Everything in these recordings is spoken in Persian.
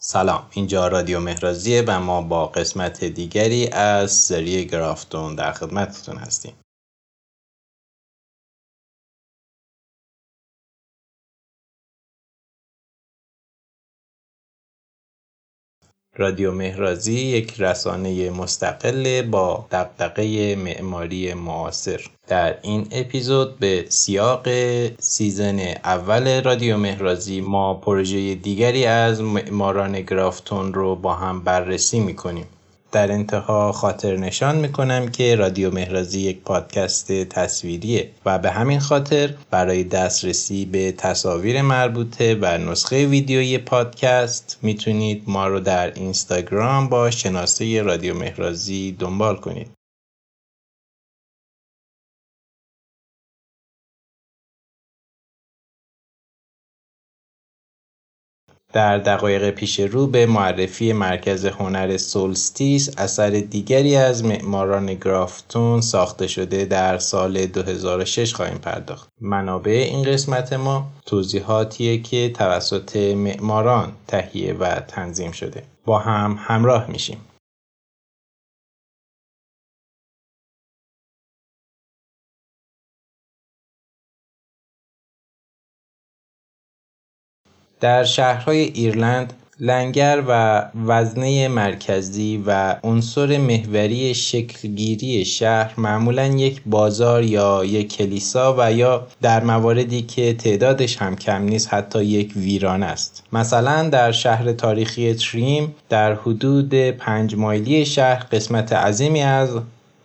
سلام اینجا رادیو مهرازیه و ما با قسمت دیگری از سری گرافتون در خدمتتون هستیم. رادیو مهرازی یک رسانه مستقل با دقدقه معماری معاصر. در این اپیزود به سیاق سیزن اول رادیو مهرازی ما پروژه دیگری از معماران گرافتون رو با هم بررسی می‌کنیم. در انتها خاطر نشان می‌کنم که رادیو مهرازی یک پادکست تصویریه و به همین خاطر برای دسترسی به تصاویر مربوطه و نسخه ویدیویی پادکست می‌تونید ما رو در اینستاگرام با شناسه رادیو مهرازی دنبال کنید. در دقایق پیش رو به معرفی مرکز هنر سولستیس اثر دیگری از معماران گرافتون ساخته شده در سال 2006 خواهیم پرداخت. منابع این قسمت ما توضیحاتیه که توسط معماران تهیه و تنظیم شده. با هم همراه میشیم. در شهرهای ایرلند لنگر و وزنه مرکزی و عنصر محوری شکلگیری شهر معمولا یک بازار یا یک کلیسا و یا در مواردی که تعدادش هم کم نیست حتی یک ویران است. مثلا در شهر تاریخی تریم در حدود پنج مایلی شهر قسمت عظیمی از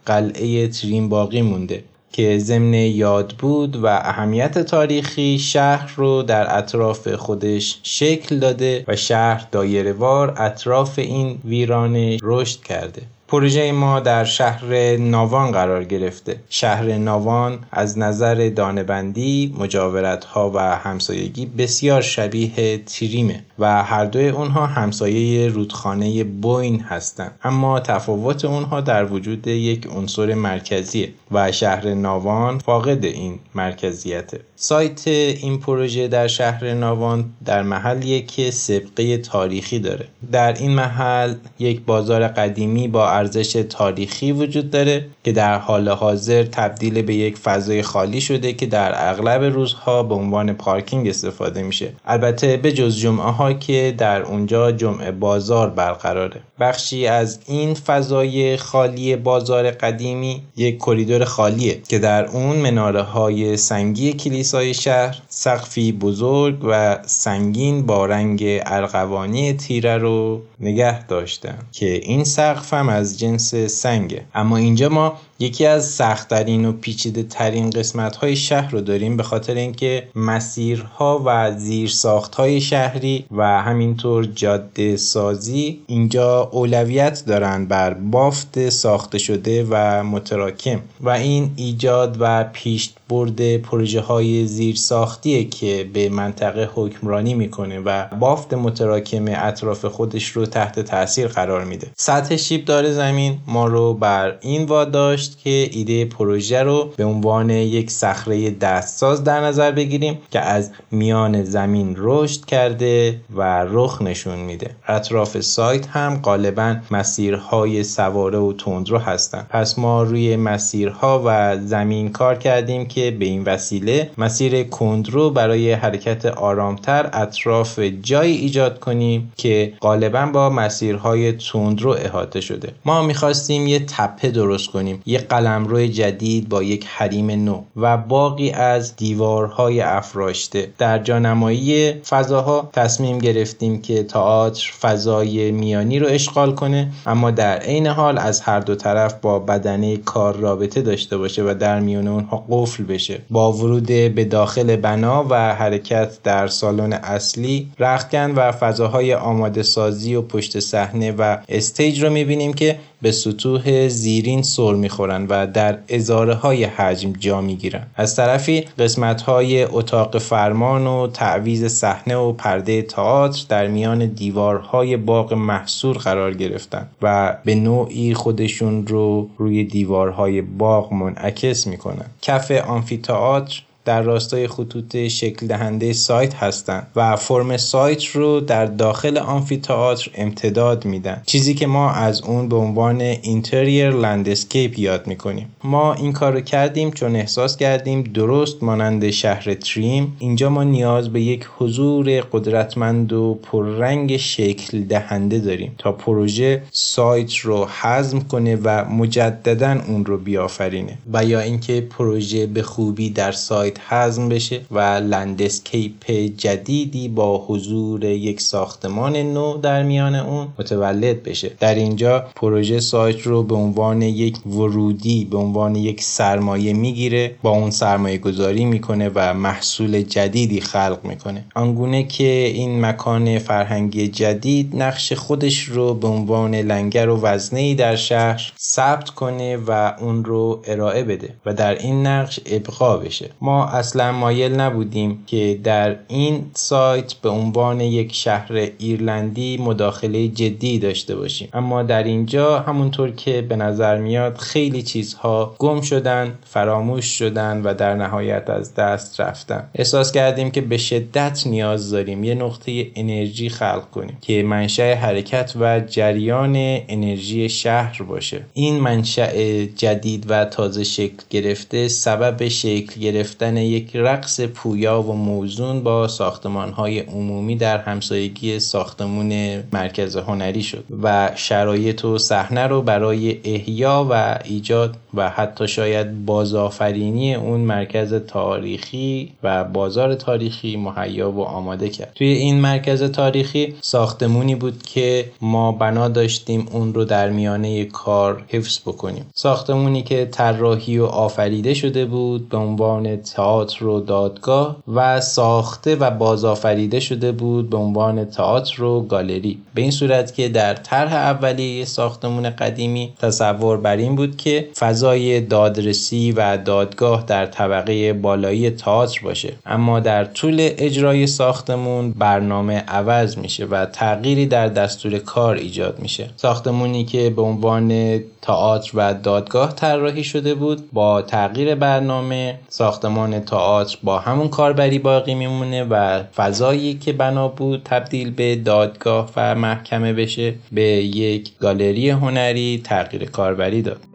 قلعه تریم باقی مونده. که ضمن یاد بود و اهمیت تاریخی شهر رو در اطراف خودش شکل داده و شهر دایرهوار اطراف این ویرانه رشد کرده. پروژه ما در شهر ناوان قرار گرفته. شهر ناوان از نظر دانبندی مجاورت ها و همسایگی بسیار شبیه تریمه و هر دوی اونها همسایه رودخانه بوین هستند اما تفاوت اونها در وجود یک عنصر مرکزیه و شهر ناوان فاقد این مرکزیته. سایت این پروژه در شهر ناوان در محلیه که سبقه تاریخی داره. در این محل یک بازار قدیمی با ارزش تاریخی وجود داره که در حال حاضر تبدیل به یک فضای خالی شده که در اغلب روزها به عنوان پارکینگ استفاده میشه. البته به جز جمعه ها که در اونجا جمعه بازار برقراره. بخشی از این فضای خالی بازار قدیمی یک کریدور خالیه که در اون مناره های سنگی کلیسای شهر سقفی بزرگ و سنگین با رنگ ارغوانی تیره رو نگه داشتن که این سقف هم از جنس سنگه. اما اینجا ما یکی از سختترین و پیچیده ترین قسمت های شهر رو داریم به خاطر اینکه مسیرها و زیرساخت های شهری و همینطور جاده سازی اینجا اولویت دارن بر بافت ساخته شده و متراکم. و این ایجاد و پیشت برد پروژه های زیر ساختیه که به منطقه حکمرانی می‌کنه و بافت متراکم اطراف خودش رو تحت تاثیر قرار میده. سطح شیب داره زمین ما رو بر این واداشت که ایده پروژه رو به عنوان یک صخره دستساز در نظر بگیریم که از میان زمین رشد کرده و رخ نشون میده. اطراف سایت هم غالبا مسیرهای سواره و تندرو هستن. پس ما روی مسیرها و زمین کار کردیم که به این وسیله مسیر کندرو برای حرکت آرامتر اطراف جایی ایجاد کنیم که غالبا با مسیرهای تندرو احاطه شده. ما می‌خواستیم یه تپه درست کنیم یه قلمرو جدید با یک حریم نو و باقی از دیوارهای افراشته. در جانمایی فضاها تصمیم گرفتیم که تئاتر فضای میانی رو اشغال کنه اما در عین حال از هر دو طرف با بدنه کار رابطه داشته باشه و در میان اونها قفل بشه. با ورود به داخل بنا و حرکت در سالن اصلی رختکن و فضاهای آماده سازی و پشت صحنه و استیج رو می‌بینیم که به سطوح زیرین سر می‌خورن و در ازاره های حجم جا می‌گیرن. از طرفی قسمت های اتاق فرمان و تعویز صحنه و پرده تئاتر در میان دیوارهای باغ محصور قرار گرفتن و به نوعی خودشون رو روی دیوارهای باغ منعکس می‌کنن. کف آمفیتئاتر در راستای خطوط شکل دهنده سایت هستند و فرم سایت رو در داخل آمفی تئاتر امتداد میدن. چیزی که ما از اون به عنوان interior landscape یاد می‌کنیم. ما این کار کردیم چون احساس کردیم درست مانند شهر تریم. اینجا ما نیاز به یک حضور قدرتمند و پررنگ شکل دهنده داریم تا پروژه سایت رو هضم کنه و مجددا اون رو بیافرینه. و یا اینکه پروژه به خوبی در سایت هضم بشه و landscape جدیدی با حضور یک ساختمان نو در میان اون متولد بشه. در اینجا پروژه سایت رو به عنوان یک ورودی به عنوان یک سرمایه می‌گیره با اون سرمایه گذاری می‌کنه و محصول جدیدی خلق می‌کنه. آنگونه که این مکان فرهنگی جدید نقش خودش رو به عنوان لنگر و وزنه در شهر ثبت کنه و اون رو ارائه بده و در این نقش ابقا بشه. ما اصلا مایل نبودیم که در این سایت به عنوان یک شهر ایرلندی مداخله جدی داشته باشیم. اما در اینجا همونطور که به نظر میاد خیلی چیزها گم شدن فراموش شدن و در نهایت از دست رفتن. احساس کردیم که به شدت نیاز داریم یه نقطه انرژی خلق کنیم که منشأ حرکت و جریان انرژی شهر باشه. این منشأ جدید و تازه شکل گرفته سبب شکل گرفتن یک رقص پویا و موزون با ساختمان های عمومی در همسایگی ساختمون مرکز هنری شد و شرایط و صحنه رو برای احیا و ایجاد و حتی شاید بازآفرینی اون مرکز تاریخی و بازار تاریخی مهیا و آماده کرد. توی این مرکز تاریخی ساختمونی بود که ما بنا داشتیم اون رو در میانه کار حفظ بکنیم. ساختمونی که طراحی و آفریده شده بود به عنوان تئاتر و دادگاه و ساخته و بازآفریده شده بود به عنوان تئاتر و گالری. به این صورت که در طرح اولیه ساختمون قدیمی تصور بر این بود که فضای دادرسی و دادگاه در طبقه بالایی تئاتر باشه. اما در طول اجرای ساختمون برنامه عوض میشه و تغییری در دستور کار ایجاد میشه. ساختمونی که به عنوان تئاتر و دادگاه طراحی شده بود با تغییر برنامه ساختمان تئاتر با همون کاربری باقی میمونه و فضایی که بنا بود تبدیل به دادگاه و محکمه بشه به یک گالری هنری تغییر کاربری داد.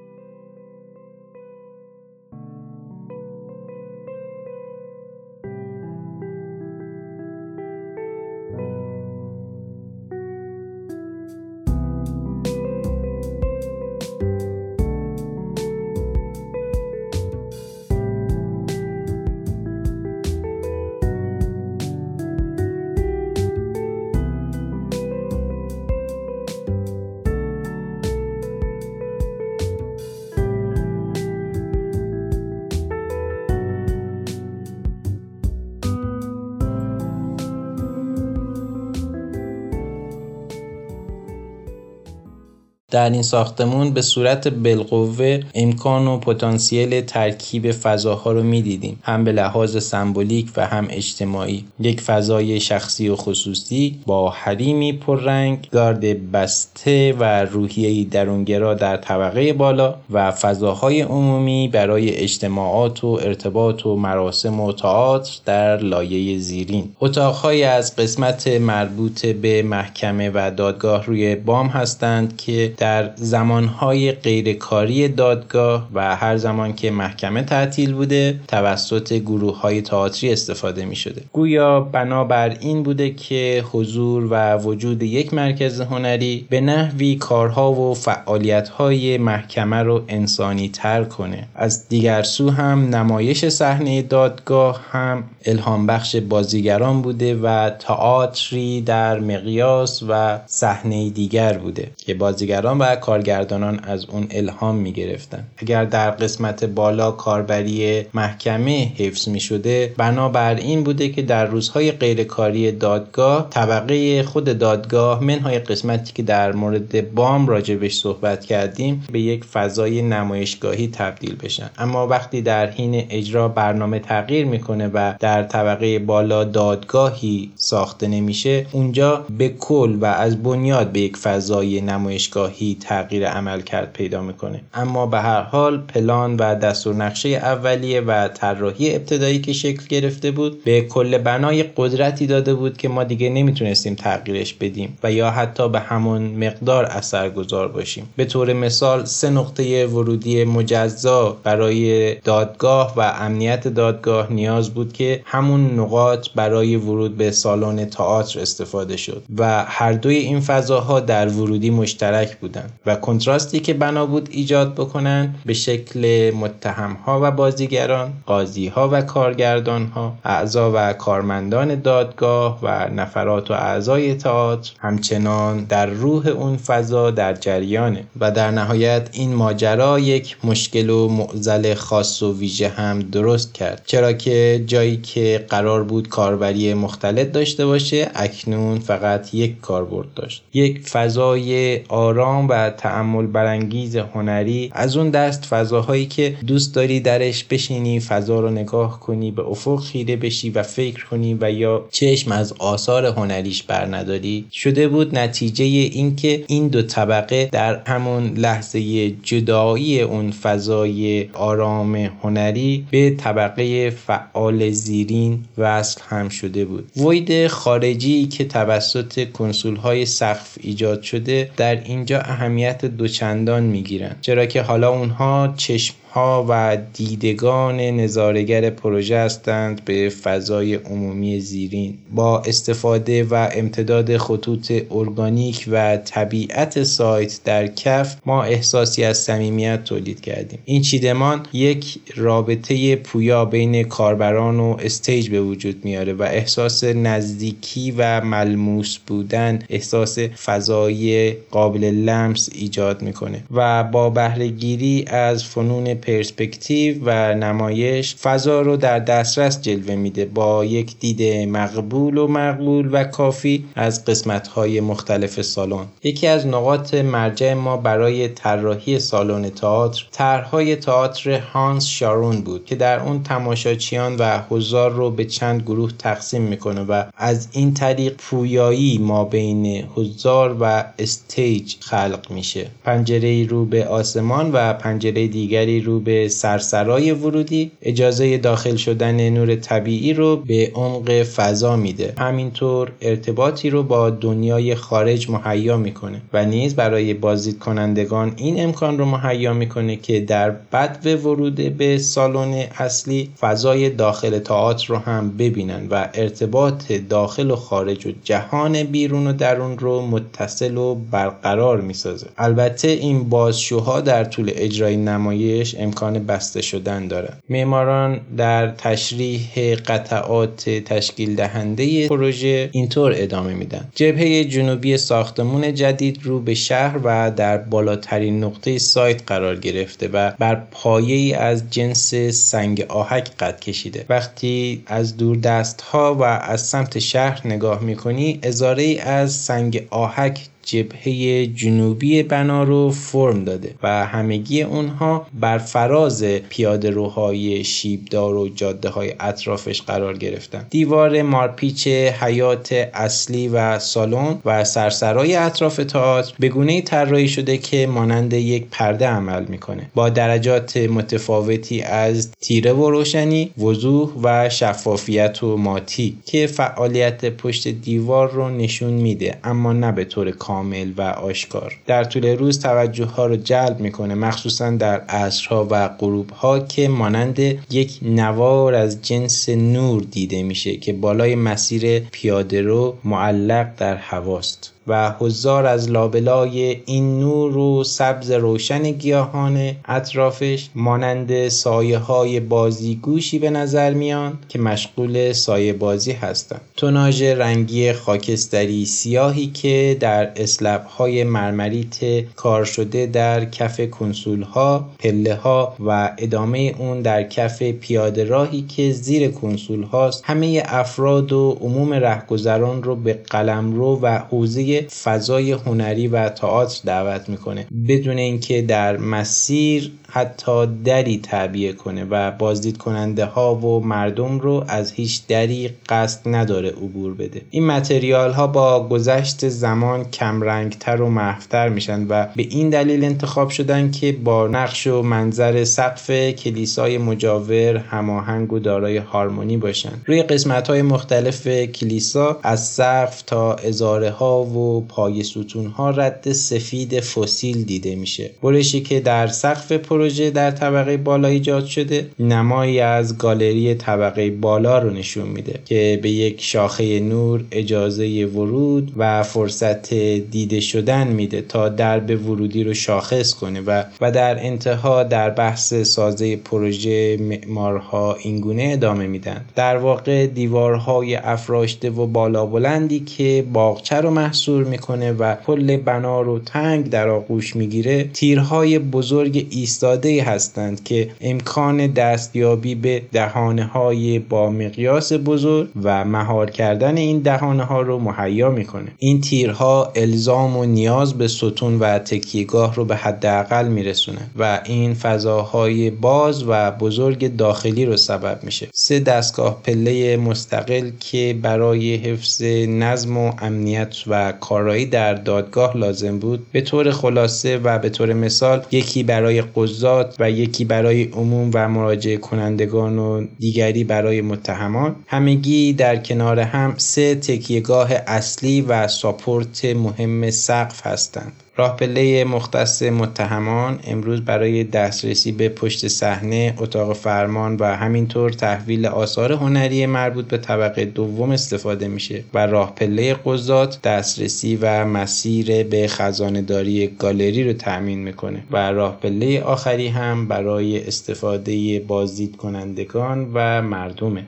در این ساختمون به صورت بالقوه امکان و پتانسیل ترکیب فضاها رو می‌دیدیم. هم به لحاظ سمبولیک و هم اجتماعی. یک فضای شخصی و خصوصی با حریمی پررنگ گارد بسته و روحیه درونگرا در طبقه بالا و فضاهای عمومی برای اجتماعات و ارتباط و مراسم و تئاتر در لایه زیرین. اتاقهایی از قسمت مربوط به محکمه و دادگاه روی بام هستند که در زمانهای غیرکاری دادگاه و هر زمان که محکمه تعطیل بوده توسط گروه های تئاتری استفاده می شده گویا بنابر این بوده که حضور و وجود یک مرکز هنری به نحوی کارها و فعالیت های محکمه رو انسانی تر کنه. از دیگر سو هم نمایش صحنه دادگاه هم الهام بخش بازیگران بوده و تئاتری در مقیاس و صحنه دیگر بوده که بازیگران و کارگردانان از اون الهام می گرفتن اگر در قسمت بالا کاربری محکمه حفظ می شده بنابر این بوده که در روزهای غیرکاری دادگاه طبقه خود دادگاه منهای قسمتی که در مورد بام راجبش صحبت کردیم به یک فضای نمایشگاهی تبدیل بشن. اما وقتی در حین اجرا برنامه تغییر می‌کنه و در طبقه بالا دادگاهی ساخته نمیشه اونجا به کل و از بنیاد به یک فضای نمایشگاهی طراحی تغییر عمل کرد پیدا می‌کنه. اما به هر حال پلان و دستور نقشه اولیه و طراحی ابتدایی که شکل گرفته بود به کل بنای قدرتی داده بود که ما دیگه نمی‌تونستیم تغییرش بدیم و یا حتی به همون مقدار اثرگذار باشیم. به طور مثال سه نقطه ورودی مجزا برای دادگاه و امنیت دادگاه نیاز بود که همون نقاط برای ورود به سالن تئاتر استفاده شد و هر دوی این فضاها در ورودی مشترک بودند و کنتراستی که بنا بود ایجاد بکنند به شکل متهمها و بازیگران قاضیها و کارگردانها اعضا و کارمندان دادگاه و نفرات و اعضای تئاتر همچنان در روح اون فضا در جریانه و در نهایت این ماجرا یک مشکل و معضل خاص و ویژه هم درست کرد. چرا که جایی که قرار بود کاربری مختلط داشته باشه اکنون فقط یک کاربرد داشت. یک فضای آرام و تعمل برانگیز هنری از اون دست فضاهایی که دوست داری درش بشینی فضا رو نگاه کنی به افق خیره بشی و فکر کنی و یا چشم از آثار هنریش برنداری شده بود نتیجه اینکه این دو طبقه در همون لحظه جدایی اون فضای آرام هنری به طبقه فعال زیرین وصل هم شده بود. وید خارجی که توسط کنسول های سقف ایجاد شده در اینجا اهمیت دوچندان می‌گیرند چرا که حالا اونها چشم ها و دیدگان نظارگر پروژه هستند به فضای عمومی زیرین. با استفاده و امتداد خطوط ارگانیک و طبیعت سایت در کف ما احساسی از صمیمیت تولید کردیم. این چیدمان یک رابطه پویا بین کاربران و stage به وجود میاره و احساس نزدیکی و ملموس بودن احساس فضای قابل لمس ایجاد می‌کنه و با بهرهگیری از فنون پرسپکتیو و نمایش فضا رو در دسترس جلوه میده با یک دید مقبول و مقبول و کافی از قسمت های مختلف سالن. یکی از نقاط مرجع ما برای طراحی سالن تئاتر طرحهای تئاتر هانس شارون بود که در اون تماشاچیان و حضار رو به چند گروه تقسیم می‌کنه و از این طریق پویایی ما بین حضار و stage خلق میشه. پنجره رو به آسمان و پنجره دیگری رو به سرسرای ورودی اجازه داخل شدن نور طبیعی رو به عمق فضا میده. همینطور ارتباطی رو با دنیای خارج مهیا می‌کنه و نیز برای بازدید کنندگان این امکان رو مهیا می‌کنه که در بدو ورود به سالن اصلی فضای داخل تئاتر رو هم ببینن و ارتباط داخل و خارج و جهان بیرون و درون رو متصل و برقرار می‌سازه. البته این بازشوها در طول اجرای نمایش امکان بسته شدن داره. معماران در تشریح قطعات تشکیل دهنده پروژه اینطور ادامه میدن. جبهه جنوبی ساختمون جدید رو به شهر و در بالاترین نقطه سایت قرار گرفته و بر پایه از جنس سنگ آهک قد کشیده. وقتی از دور دست ها و از سمت شهر نگاه می‌کنی ازاره از سنگ آهک جبهه جنوبی بنا رو فرم داده و همگی اونها بر فراز پیاده روهای شیبدار و جاده های اطرافش قرار گرفتن. دیوار مارپیچ حیات اصلی و سالن و سرسرای اطراف تئاتر به گونه طراحی شده که مانند یک پرده عمل می‌کنه. با درجات متفاوتی از تیره و روشنی وضوح و شفافیت و ماتی که فعالیت پشت دیوار رو نشون میده اما نه به طور کامل. کامل و آشکار. در طول روز توجه ها رو جلب می‌کنه مخصوصا در عصرها و غروب ها که مانند یک نوار از جنس نور دیده میشه که بالای مسیر پیاده رو معلق در هواست. و حضار از لابلای این نور و سبز روشن گیاهان اطرافش مانند سایه های بازیگوشی به نظر میان که مشغول سایه بازی هستند. توناژ رنگی خاکستری سیاهی که در اسلب های مرمریت کار شده در کف کنسول ها پله ها و ادامه اون در کف پیاده راهی که زیر کنسول هاست همه افراد و عموم رهگذران رو به قلمرو و حوزه فضای هنری و تئاتر دعوت می‌کنه. بدون اینکه در مسیر حتی دری تعبیه کنه و بازدید کننده ها و مردم رو از هیچ دری قصد نداره عبور بده. این متریال ها با گذشت زمان کمرنگتر و محفتر میشن و به این دلیل انتخاب شدن که با نقش و منظر سقف کلیسای مجاور هماهنگ و دارای هارمونی باشن. روی قسمت های مختلف کلیسا از سقف تا ازاره ها و پای ستون ها رد سفید فسیل دیده میشه. برشی که در سقف پروژه در طبقه بالا ایجاد شده نمایی از گالری طبقه بالا رو نشون میده که به یک شاخه نور اجازه ورود و فرصت دیده شدن میده تا درب ورودی رو شاخص کنه و و در انتها در بحث سازه پروژه معمارها اینگونه ادامه میدن. در واقع دیوارهای افراشته و بالا بلندی که باغچه رو محصور می‌کنه و کل بنا رو تنگ در آغوش می‌گیره تیرهای بزرگ ایستاده هستند که امکان دستیابی به دهانه های با مقیاس بزرگ و مهار کردن این دهانه ها رو مهیا می‌کنه. این تیرها الزام و نیاز به ستون و تکیهگاه رو به حداقل میرسونه و این فضاهای باز و بزرگ داخلی رو سبب میشه. سه دستگاه پله مستقل که برای حفظ نظم و امنیت و کارایی در دادگاه لازم بود به طور خلاصه و به طور مثال یکی برای قضات و یکی برای عموم و مراجعه کنندگان و دیگری برای متهمان. همگی در کنار هم سه تکیهگاه اصلی و ساپورت مهم سقف هستند. راه پله مختص متهمان امروز برای دسترسی به پشت صحنه اتاق فرمان و همینطور تحویل آثار هنری مربوط به طبقه دوم استفاده میشه و راه پله قضات دسترسی و مسیر به خزانهداری گالری رو تأمین می‌کنه و راه پله آخری هم برای استفاده بازدید کنندگان و مردمه.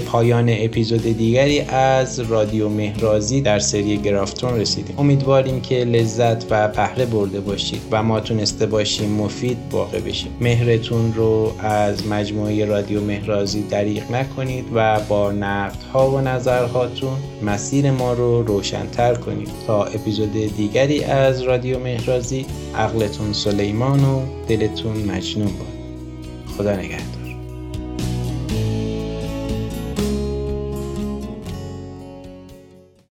پایان اپیزود دیگری از رادیو مهرازی در سری گرافتون رسیدیم. امیدواریم که لذت و بهره برده باشید و ما تونسته باشیم مفید واقع بشیم مهرتون رو از مجموعه رادیو مهرازی دریغ نکنید و با نقدها و نظرهاتون مسیر ما رو روشنتر کنید. تا اپیزود دیگری از رادیو مهرازی عقلتون سلیمان و دلتون مجنون باد. خدا نگهدار.